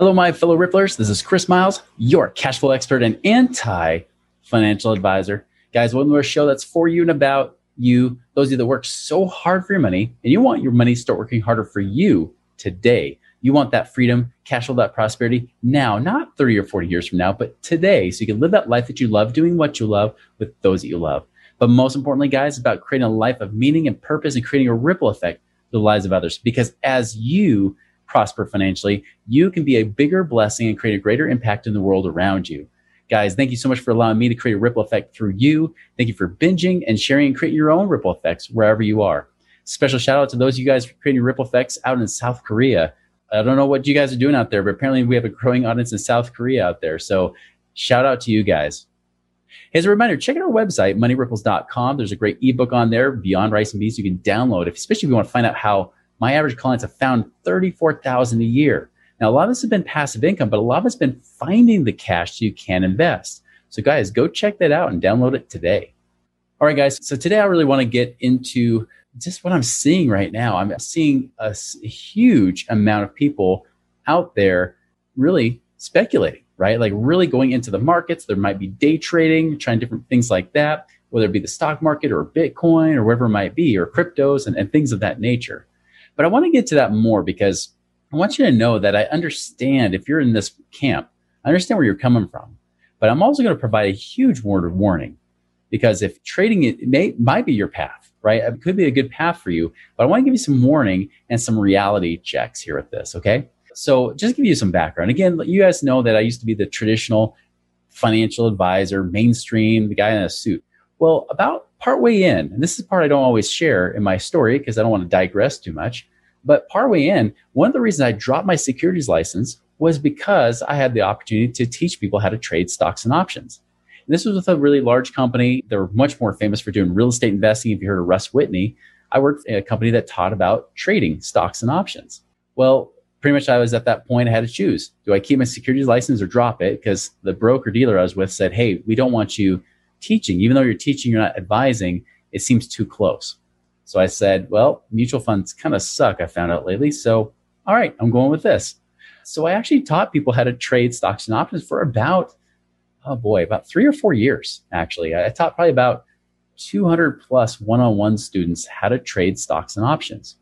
Hello, my fellow Ripplers. This is Chris Miles, your cash flow expert and anti financial advisor. Guys, one more show that's for you and about you, those of you that work so hard for your money and you want your money to start working harder for you today. You want that freedom, cash flow, that prosperity now, not 30 or 40 years from now, but today. So you can live that life that you love, doing what you love with those that you love. But most importantly, guys, about creating a life of meaning and purpose and creating a ripple effect to the lives of others. Because as you prosper financially, you can be a bigger blessing and create a greater impact in the world around you. Guys, thank you so much for allowing me to create a ripple effect through you. Thank you for binging and sharing and creating your own ripple effects wherever you are. Special shout out to those of you guys creating ripple effects out in South Korea. I don't know what you guys are doing out there, but apparently we have a growing audience in South Korea out there. So shout out to you guys. As a reminder, check out our website, moneyripples.com. There's a great ebook on there, Beyond Rice and Beans. You can download, if especially if you want to find out how my average clients have found 34,000 a year. Now, a lot of this has been passive income, but a lot of it's been finding the cash so you can invest. So guys, go check that out and download it today. All right, guys. So today I really want to get into just what I'm seeing right now. I'm seeing a huge amount of people out there really speculating, right? Like really going into the markets. There might be day trading, trying different things like that, whether it be the stock market or Bitcoin or whatever it might be, or cryptos and, and things of that nature. But I want to get to that more because I want you to know that I understand if you're in this camp, I understand where you're coming from. But I'm also going to provide a huge word of warning because if trading it, may might be your path, right? It could be a good path for you, but I want to give you some warning and some reality checks here with this, okay? So just give you some background. Again, you guys know that I used to be the traditional financial advisor, mainstream, the guy in a suit. Well, about partway in, and this is part I don't always share in my story because I don't want to digress too much. But partway in, one of the reasons I dropped my securities license was because I had the opportunity to teach people how to trade stocks and options. And this was with a really large company. They were much more famous for doing real estate investing. If you heard of Russ Whitney, I worked at a company that taught about trading stocks and options. Well, pretty much I was at that point, I had to choose. Do I keep my securities license or drop it? Because the broker dealer I was with said, hey, we don't want you teaching. Even though you're teaching, you're not advising. It seems too close. So I said, well, mutual funds kind of suck, I found out lately. So, all right, I'm going with this. So I actually taught people how to trade stocks and options for about, oh boy, about three or four years, actually. I taught probably about 200 plus one on one students how to trade stocks and options.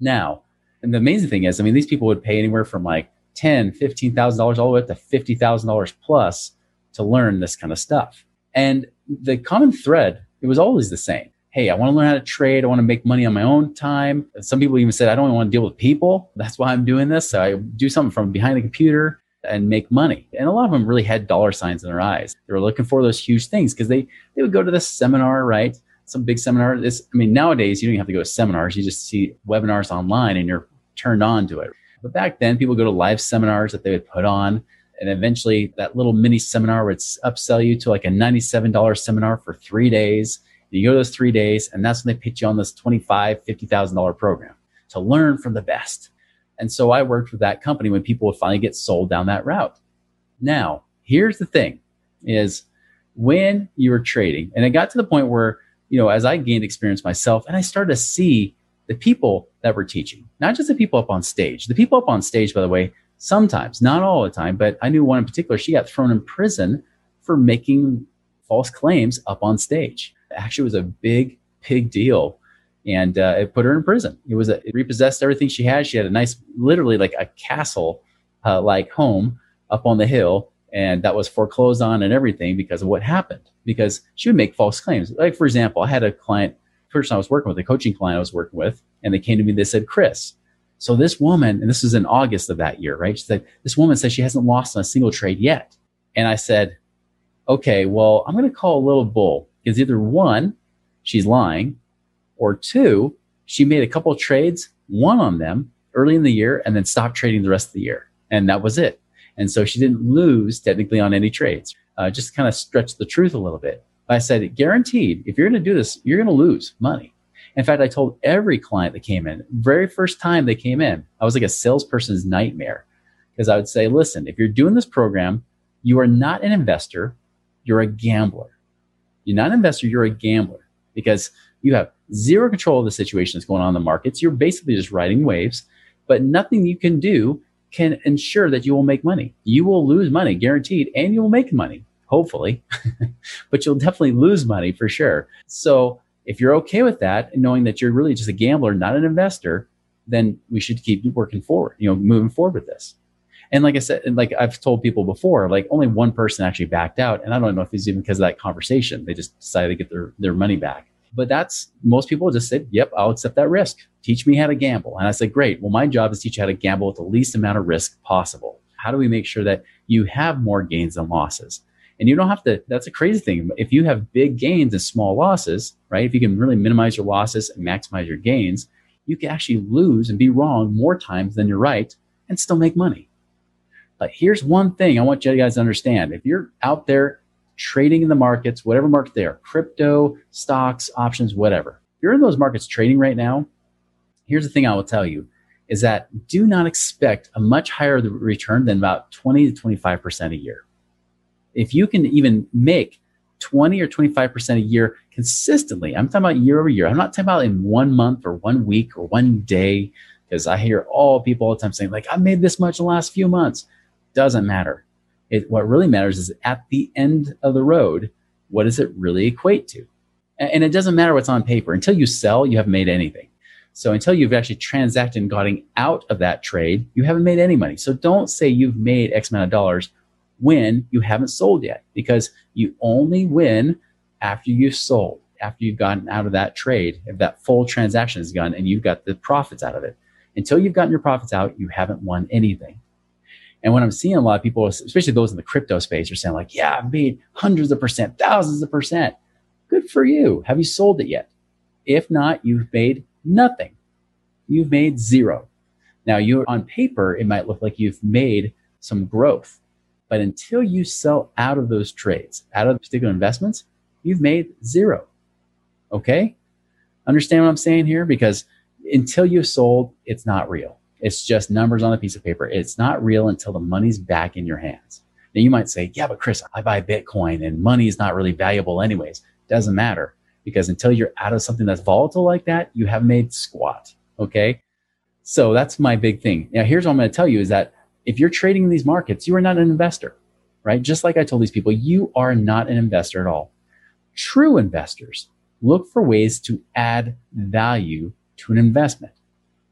Now, and the amazing thing is, I mean, these people would pay anywhere from like ten, fifteen thousand dollars all the way up to fifty thousand dollars plus to learn this kind of stuff. And the common thread, it was always the same hey, I want to learn how to trade. I want to make money on my own time. Some people even said, I don't want to deal with people. That's why I'm doing this. So I do something from behind the computer and make money. And a lot of them really had dollar signs in their eyes. They were looking for those huge things because they, they would go to this seminar, right? Some big seminar. This, I mean, nowadays you don't even have to go to seminars. You just see webinars online and you're turned on to it. But back then people go to live seminars that they would put on. And eventually that little mini seminar would upsell you to like a $97 seminar for three days you go those three days, and that's when they pitch you on this $25,000, $50,000 program to learn from the best. And so I worked with that company when people would finally get sold down that route. Now, here's the thing is when you were trading, and it got to the point where, you know, as I gained experience myself and I started to see the people that were teaching, not just the people up on stage. The people up on stage, by the way, sometimes, not all the time, but I knew one in particular, she got thrown in prison for making false claims up on stage actually was a big, big deal. And uh, it put her in prison. It was a, it repossessed everything she had. She had a nice, literally like a castle uh, like home up on the hill. And that was foreclosed on and everything because of what happened. Because she would make false claims. Like, for example, I had a client, person I was working with, a coaching client I was working with, and they came to me, they said, Chris, so this woman, and this was in August of that year, right? She said, this woman says she hasn't lost on a single trade yet. And I said, okay, well, I'm going to call a little bull because either one, she's lying, or two, she made a couple trades, one on them early in the year, and then stopped trading the rest of the year. And that was it. And so she didn't lose technically on any trades. Uh, just kind of stretch the truth a little bit. But I said, guaranteed, if you're going to do this, you're going to lose money. In fact, I told every client that came in, very first time they came in, I was like a salesperson's nightmare because I would say, listen, if you're doing this program, you are not an investor, you're a gambler. You're not an investor, you're a gambler because you have zero control of the situation that's going on in the markets. You're basically just riding waves, but nothing you can do can ensure that you will make money. You will lose money guaranteed and you will make money, hopefully, but you'll definitely lose money for sure. So if you're okay with that knowing that you're really just a gambler, not an investor, then we should keep working forward, you know, moving forward with this. And like I said, and like I've told people before, like only one person actually backed out. And I don't know if it's even because of that conversation. They just decided to get their, their money back. But that's most people just said, yep, I'll accept that risk. Teach me how to gamble. And I said, great. Well, my job is to teach you how to gamble with the least amount of risk possible. How do we make sure that you have more gains than losses? And you don't have to, that's a crazy thing. If you have big gains and small losses, right? If you can really minimize your losses and maximize your gains, you can actually lose and be wrong more times than you're right and still make money. But here's one thing I want you guys to understand. If you're out there trading in the markets, whatever market they are, crypto, stocks, options, whatever, if you're in those markets trading right now, here's the thing I will tell you is that do not expect a much higher return than about 20 to 25% a year. If you can even make 20 or 25% a year consistently. I'm talking about year over year. I'm not talking about in one month or one week or one day, because I hear all people all the time saying, like, I made this much in the last few months. Doesn't matter. It, what really matters is at the end of the road, what does it really equate to? And, and it doesn't matter what's on paper. Until you sell, you haven't made anything. So until you've actually transacted and gotten out of that trade, you haven't made any money. So don't say you've made X amount of dollars when you haven't sold yet, because you only win after you've sold, after you've gotten out of that trade, if that full transaction is gone and you've got the profits out of it. Until you've gotten your profits out, you haven't won anything. And when I'm seeing a lot of people, especially those in the crypto space, are saying like, "Yeah, I've made hundreds of percent, thousands of percent." Good for you. Have you sold it yet? If not, you've made nothing. You've made zero. Now, you on paper, it might look like you've made some growth, but until you sell out of those trades, out of particular investments, you've made zero. Okay? Understand what I'm saying here? Because until you've sold, it's not real. It's just numbers on a piece of paper. It's not real until the money's back in your hands. Now you might say, yeah, but Chris, I buy Bitcoin and money is not really valuable anyways. Doesn't matter because until you're out of something that's volatile like that, you have made squat. Okay. So that's my big thing. Now, here's what I'm going to tell you is that if you're trading in these markets, you are not an investor, right? Just like I told these people, you are not an investor at all. True investors look for ways to add value to an investment.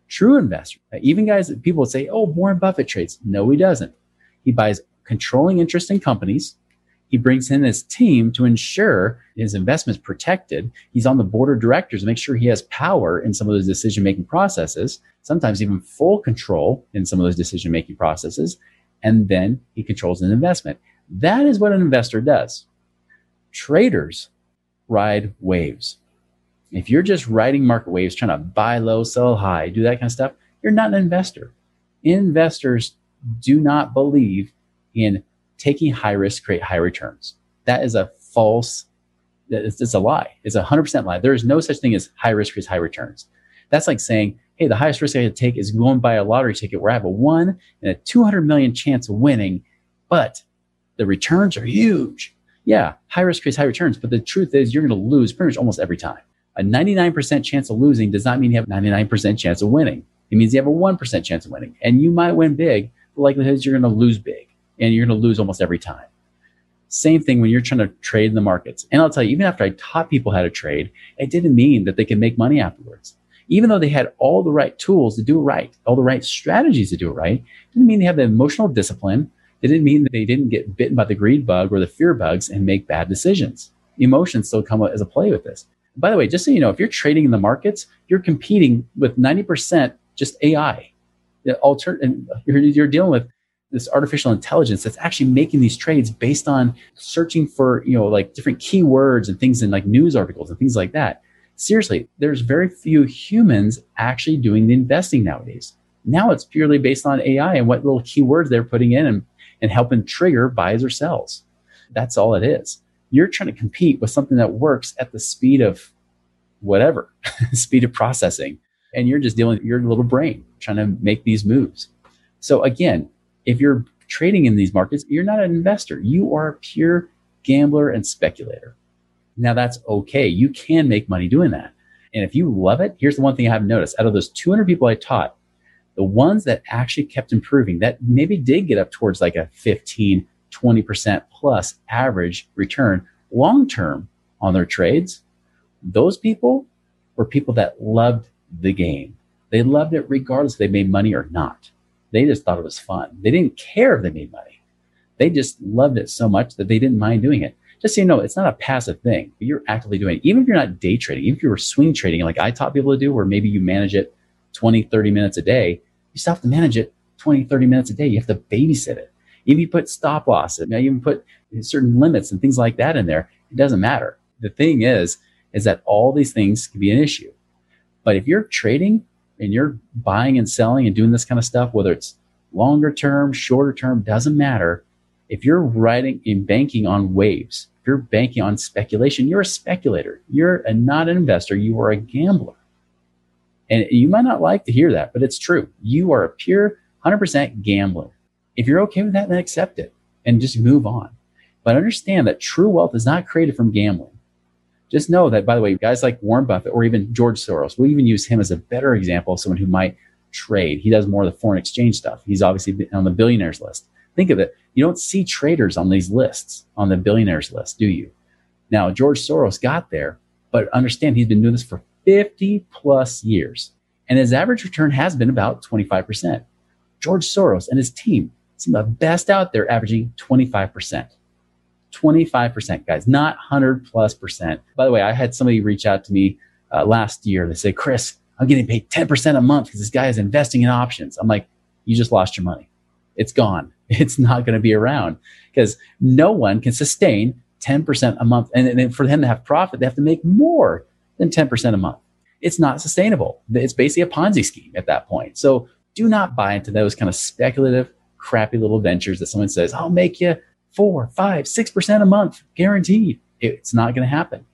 True investors, even guys, people would say, oh, Warren Buffett trades. No, he doesn't. He buys controlling interest in companies. He brings in his team to ensure his investments protected. He's on the board of directors to make sure he has power in some of those decision making processes, sometimes even full control in some of those decision making processes. And then he controls an investment. That is what an investor does. Traders ride waves. If you're just riding market waves, trying to buy low, sell high, do that kind of stuff, you're not an investor. Investors do not believe in taking high risk, create high returns. That is a false, it's, it's a lie. It's a 100% lie. There is no such thing as high risk, creates high returns. That's like saying, hey, the highest risk I could take is going buy a lottery ticket where I have a one and a 200 million chance of winning, but the returns are huge. Yeah, high risk creates high returns, but the truth is you're going to lose pretty much almost every time. A 99% chance of losing does not mean you have a 99% chance of winning. It means you have a 1% chance of winning. And you might win big. The likelihood is you're going to lose big and you're going to lose almost every time. Same thing when you're trying to trade in the markets. And I'll tell you, even after I taught people how to trade, it didn't mean that they could make money afterwards. Even though they had all the right tools to do it right, all the right strategies to do it right, didn't mean they have the emotional discipline. It didn't mean that they didn't get bitten by the greed bug or the fear bugs and make bad decisions. Emotions still come as a play with this. By the way, just so you know, if you're trading in the markets, you're competing with 90% just AI. Alter- and you're, you're dealing with this artificial intelligence that's actually making these trades based on searching for you know like different keywords and things in like news articles and things like that. Seriously there's very few humans actually doing the investing nowadays. Now it's purely based on ai and what little keywords they're putting in and, and helping trigger buys or sells. That's all it is you're trying to compete with something that works at the speed of whatever speed of processing and you're just dealing with your little brain trying to make these moves so again if you're trading in these markets, you're not an investor. You are a pure gambler and speculator. Now that's okay. You can make money doing that. And if you love it, here's the one thing I have noticed. Out of those 200 people I taught, the ones that actually kept improving, that maybe did get up towards like a 15, 20% plus average return long term on their trades, those people were people that loved the game. They loved it regardless if they made money or not. They just thought it was fun. They didn't care if they made money. They just loved it so much that they didn't mind doing it. Just so you know, it's not a passive thing. You're actively doing it. Even if you're not day trading, even if you were swing trading, like I taught people to do, where maybe you manage it 20, 30 minutes a day, you still have to manage it 20, 30 minutes a day. You have to babysit it. If you put stop loss, you even put certain limits and things like that in there, it doesn't matter. The thing is, is that all these things can be an issue. But if you're trading and you're buying and selling and doing this kind of stuff, whether it's longer term, shorter term, doesn't matter. If you're writing and banking on waves, if you're banking on speculation, you're a speculator. You're a, not an investor. You are a gambler. And you might not like to hear that, but it's true. You are a pure 100% gambler. If you're okay with that, then accept it and just move on. But understand that true wealth is not created from gambling. Just know that, by the way, guys like Warren Buffett or even George Soros, we even use him as a better example of someone who might trade. He does more of the foreign exchange stuff. He's obviously on the billionaires list. Think of it. You don't see traders on these lists, on the billionaires list, do you? Now, George Soros got there, but understand he's been doing this for 50 plus years. And his average return has been about 25%. George Soros and his team, some of the best out there, averaging 25%. 25%, guys, not 100 plus percent. By the way, I had somebody reach out to me uh, last year. They say, Chris, I'm getting paid 10% a month because this guy is investing in options. I'm like, you just lost your money. It's gone. It's not going to be around because no one can sustain 10% a month. And, and for them to have profit, they have to make more than 10% a month. It's not sustainable. It's basically a Ponzi scheme at that point. So do not buy into those kind of speculative, crappy little ventures that someone says, I'll make you four, five, six percent a month, guaranteed. It's not going to happen.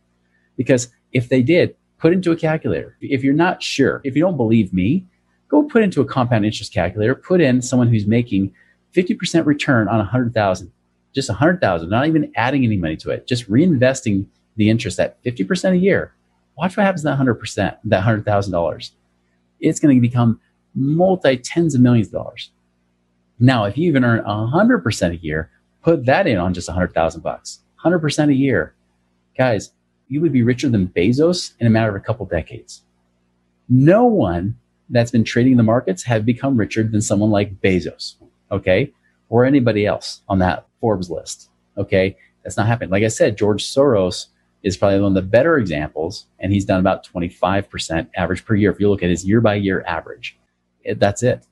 Because if they did, put into a calculator. If you're not sure, if you don't believe me, go put into a compound interest calculator, put in someone who's making 50% return on 100,000, just 100,000, not even adding any money to it, just reinvesting the interest at 50% a year. Watch what happens to that 100%, that $100,000. It's going to become multi tens of millions of dollars. Now, if you even earn 100% a year, Put that in on just a hundred thousand bucks, hundred percent a year, guys. You would be richer than Bezos in a matter of a couple decades. No one that's been trading the markets have become richer than someone like Bezos, okay, or anybody else on that Forbes list. Okay, that's not happening. Like I said, George Soros is probably one of the better examples, and he's done about 25% average per year. If you look at his year by year average, that's it.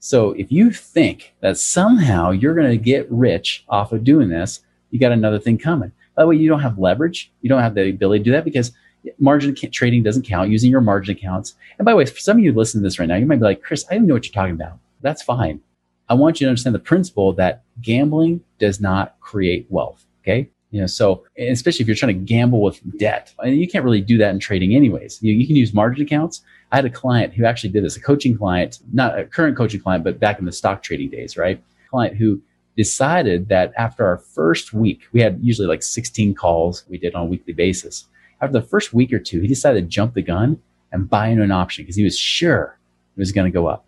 So if you think that somehow you're going to get rich off of doing this, you got another thing coming. By the way, you don't have leverage. You don't have the ability to do that because margin trading doesn't count using your margin accounts. And by the way, for some of you listening to this right now, you might be like, Chris, I don't know what you're talking about. That's fine. I want you to understand the principle that gambling does not create wealth. Okay. You know, so especially if you're trying to gamble with debt, and you can't really do that in trading anyways. You, you can use margin accounts. I had a client who actually did this, a coaching client, not a current coaching client, but back in the stock trading days, right? Client who decided that after our first week, we had usually like 16 calls we did on a weekly basis. After the first week or two, he decided to jump the gun and buy into an option because he was sure it was going to go up.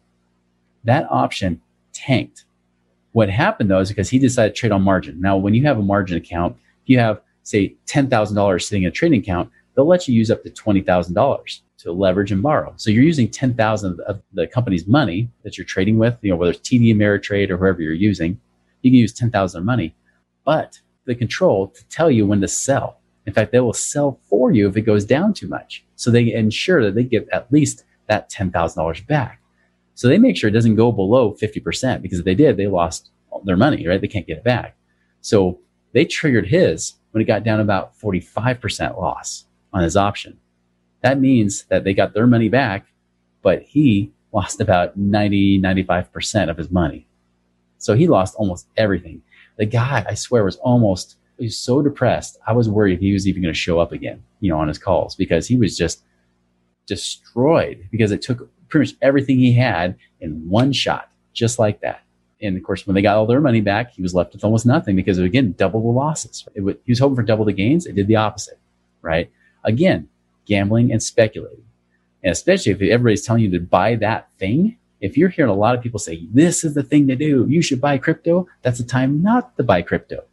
That option tanked. What happened though is because he decided to trade on margin. Now, when you have a margin account, you have, say, $10,000 sitting in a trading account, they'll let you use up to $20,000 to leverage and borrow. So you're using 10,000 of the company's money that you're trading with, you know, whether it's TD Ameritrade or whoever you're using, you can use 10,000 of money, but the control to tell you when to sell. In fact, they will sell for you if it goes down too much. So they ensure that they get at least that $10,000 back. So they make sure it doesn't go below 50% because if they did, they lost their money, right? They can't get it back. So they triggered his when it got down about 45% loss on his option. That means that they got their money back, but he lost about 90, 95% of his money. So he lost almost everything. The guy, I swear, was almost, he was so depressed. I was worried if he was even going to show up again, you know, on his calls because he was just destroyed because it took pretty much everything he had in one shot, just like that. And of course, when they got all their money back, he was left with almost nothing because of, again, double the losses. Would, he was hoping for double the gains. It did the opposite, right? Again, gambling and speculating. And especially if everybody's telling you to buy that thing, If you're hearing a lot of people say, this is the thing to do, you should buy crypto, that's the time not to buy crypto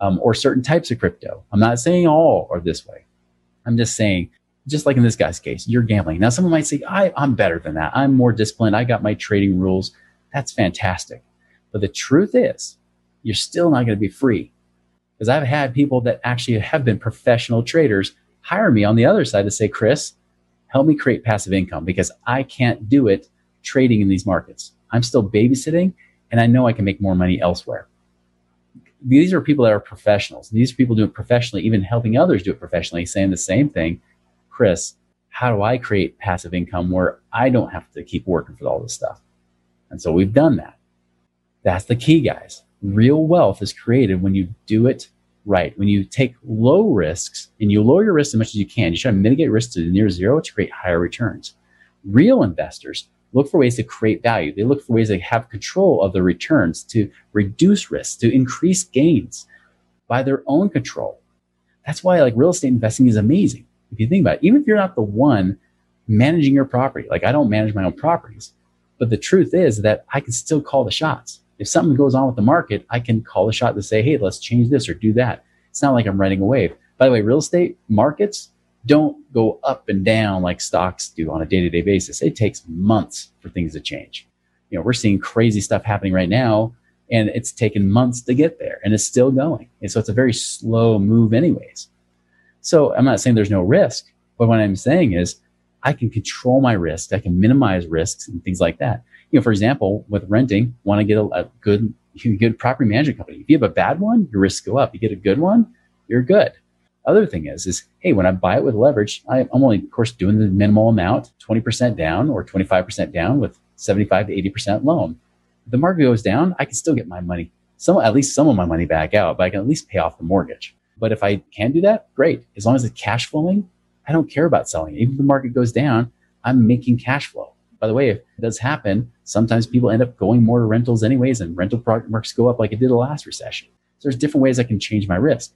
um, or certain types of crypto. I'm not saying all are this way. I'm just saying, just like in this guy's case, you're gambling. Now, someone might say, I, I'm better than that. I'm more disciplined. I got my trading rules. That's fantastic. But the truth is, you're still not going to be free. Because I've had people that actually have been professional traders hire me on the other side to say, Chris, help me create passive income because I can't do it trading in these markets. I'm still babysitting and I know I can make more money elsewhere. These are people that are professionals. These people doing it professionally, even helping others do it professionally, saying the same thing. Chris, how do I create passive income where I don't have to keep working for all this stuff? And so we've done that. That's the key, guys. Real wealth is created when you do it right. When you take low risks and you lower your risk as much as you can, you try to mitigate risk to near zero to create higher returns. Real investors look for ways to create value. They look for ways to have control of the returns, to reduce risk, to increase gains by their own control. That's why like real estate investing is amazing. If you think about it, even if you're not the one managing your property, like I don't manage my own properties, but the truth is that I can still call the shots. If something goes on with the market, I can call the shot to say, hey, let's change this or do that. It's not like I'm riding a wave. By the way, real estate markets, don't go up and down like stocks do on a day to day basis. It takes months for things to change. You know, we're seeing crazy stuff happening right now, and it's taken months to get there, and it's still going. And so it's a very slow move, anyways. So I'm not saying there's no risk, but what I'm saying is I can control my risk, I can minimize risks and things like that. You know, for example, with renting, want to get a, a good, good property management company. If you have a bad one, your risks go up. You get a good one, you're good. Other thing is, is hey, when I buy it with leverage, I, am only, of course, doing the minimal amount, 20% down or 25% down with 75 to 80% loan. If the market goes down, I can still get my money, some at least some of my money back out, but I can at least pay off the mortgage. But if I can do that, great. As long as it's cash flowing, I don't care about selling. Even if the market goes down, I'm making cash flow. By the way, if it does happen, sometimes people end up going more to rentals anyways, and rental product marks go up like it did the last recession. So there's different ways I can change my risk.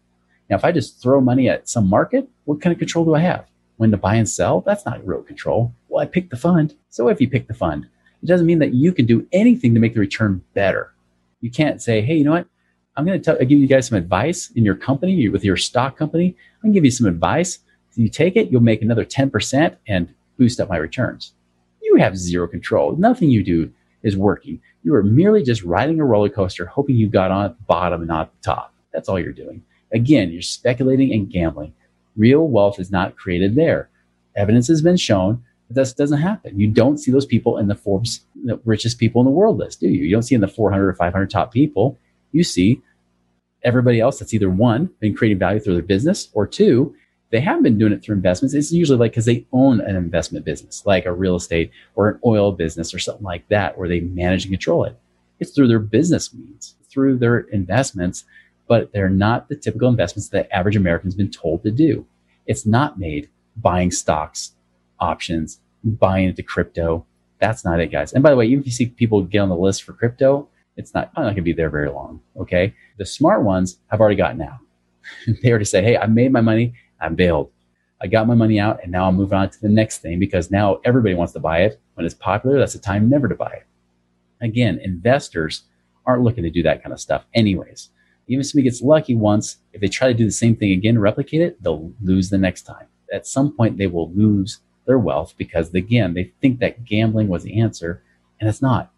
Now, if I just throw money at some market, what kind of control do I have? When to buy and sell? That's not real control. Well, I picked the fund. So if you pick the fund, it doesn't mean that you can do anything to make the return better. You can't say, hey, you know what? I'm going to give you guys some advice in your company, with your stock company. I can give you some advice. If you take it, you'll make another 10% and boost up my returns. You have zero control. Nothing you do is working. You are merely just riding a roller coaster, hoping you got on the bottom and not the top. That's all you're doing. Again, you're speculating and gambling. Real wealth is not created there. Evidence has been shown that this doesn't happen. You don't see those people in the Forbes the richest people in the world list, do you? You don't see in the 400 or 500 top people. You see everybody else that's either one, been creating value through their business, or two, they have been doing it through investments. It's usually like because they own an investment business, like a real estate or an oil business or something like that, where they manage and control it. It's through their business means, through their investments but they're not the typical investments that average American's been told to do. It's not made buying stocks, options, buying into crypto. That's not it, guys. And by the way, even if you see people get on the list for crypto, it's not, not going to be there very long. Okay. The smart ones have already gotten out. they already say, Hey, I made my money. I'm bailed. I got my money out and now I'm moving on to the next thing because now everybody wants to buy it. When it's popular, that's the time never to buy it. Again, investors aren't looking to do that kind of stuff anyways. Even if somebody gets lucky once, if they try to do the same thing again, replicate it, they'll lose the next time. At some point, they will lose their wealth because, again, they think that gambling was the answer, and it's not.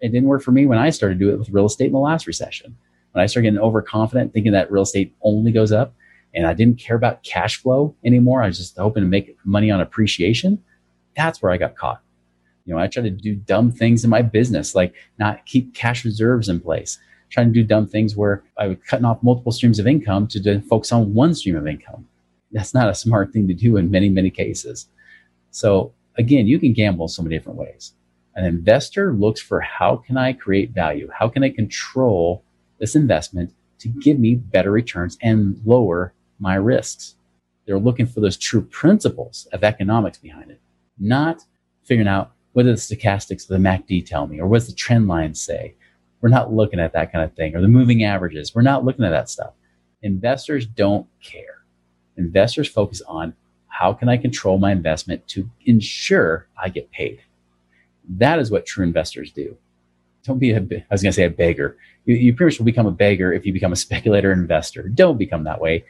It didn't work for me when I started doing it with real estate in the last recession. When I started getting overconfident, thinking that real estate only goes up, and I didn't care about cash flow anymore. I was just hoping to make money on appreciation. That's where I got caught. You know, I tried to do dumb things in my business, like not keep cash reserves in place trying to do dumb things where I was cutting off multiple streams of income to focus on one stream of income. That's not a smart thing to do in many, many cases. So again, you can gamble so many different ways. An investor looks for how can I create value? How can I control this investment to give me better returns and lower my risks? They're looking for those true principles of economics behind it, not figuring out what the stochastics of the MACD tell me or what the trend line say we're not looking at that kind of thing or the moving averages. We're not looking at that stuff. Investors don't care. Investors focus on how can I control my investment to ensure I get paid. That is what true investors do. Don't be a, I was going to say a beggar. You, you pretty much will become a beggar if you become a speculator investor. Don't become that way.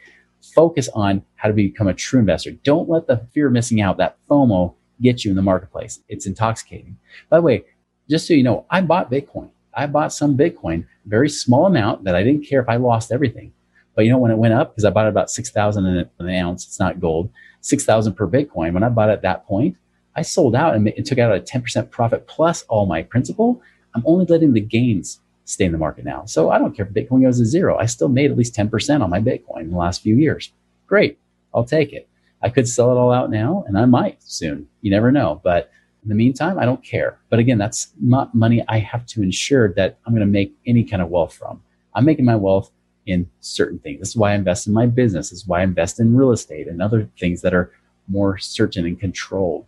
Focus on how to become a true investor. Don't let the fear of missing out, that FOMO, get you in the marketplace. It's intoxicating. By the way, just so you know, I bought Bitcoin. I bought some Bitcoin, very small amount that I didn't care if I lost everything. But you know, when it went up, because I bought it about 6,000 an ounce, it's not gold, 6,000 per Bitcoin. When I bought it at that point, I sold out and, and took out a 10% profit plus all my principal. I'm only letting the gains stay in the market now. So I don't care if Bitcoin goes to zero. I still made at least 10% on my Bitcoin in the last few years. Great. I'll take it. I could sell it all out now and I might soon. You never know. But in the meantime, I don't care. But again, that's not money I have to ensure that I'm going to make any kind of wealth from. I'm making my wealth in certain things. This is why I invest in my business. This is why I invest in real estate and other things that are more certain and controlled.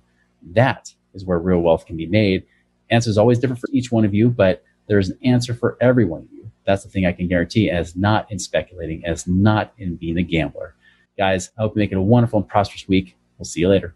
That is where real wealth can be made. Answer is always different for each one of you, but there's an answer for every one of you. That's the thing I can guarantee as not in speculating, as not in being a gambler. Guys, I hope you make it a wonderful and prosperous week. We'll see you later.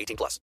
18 plus.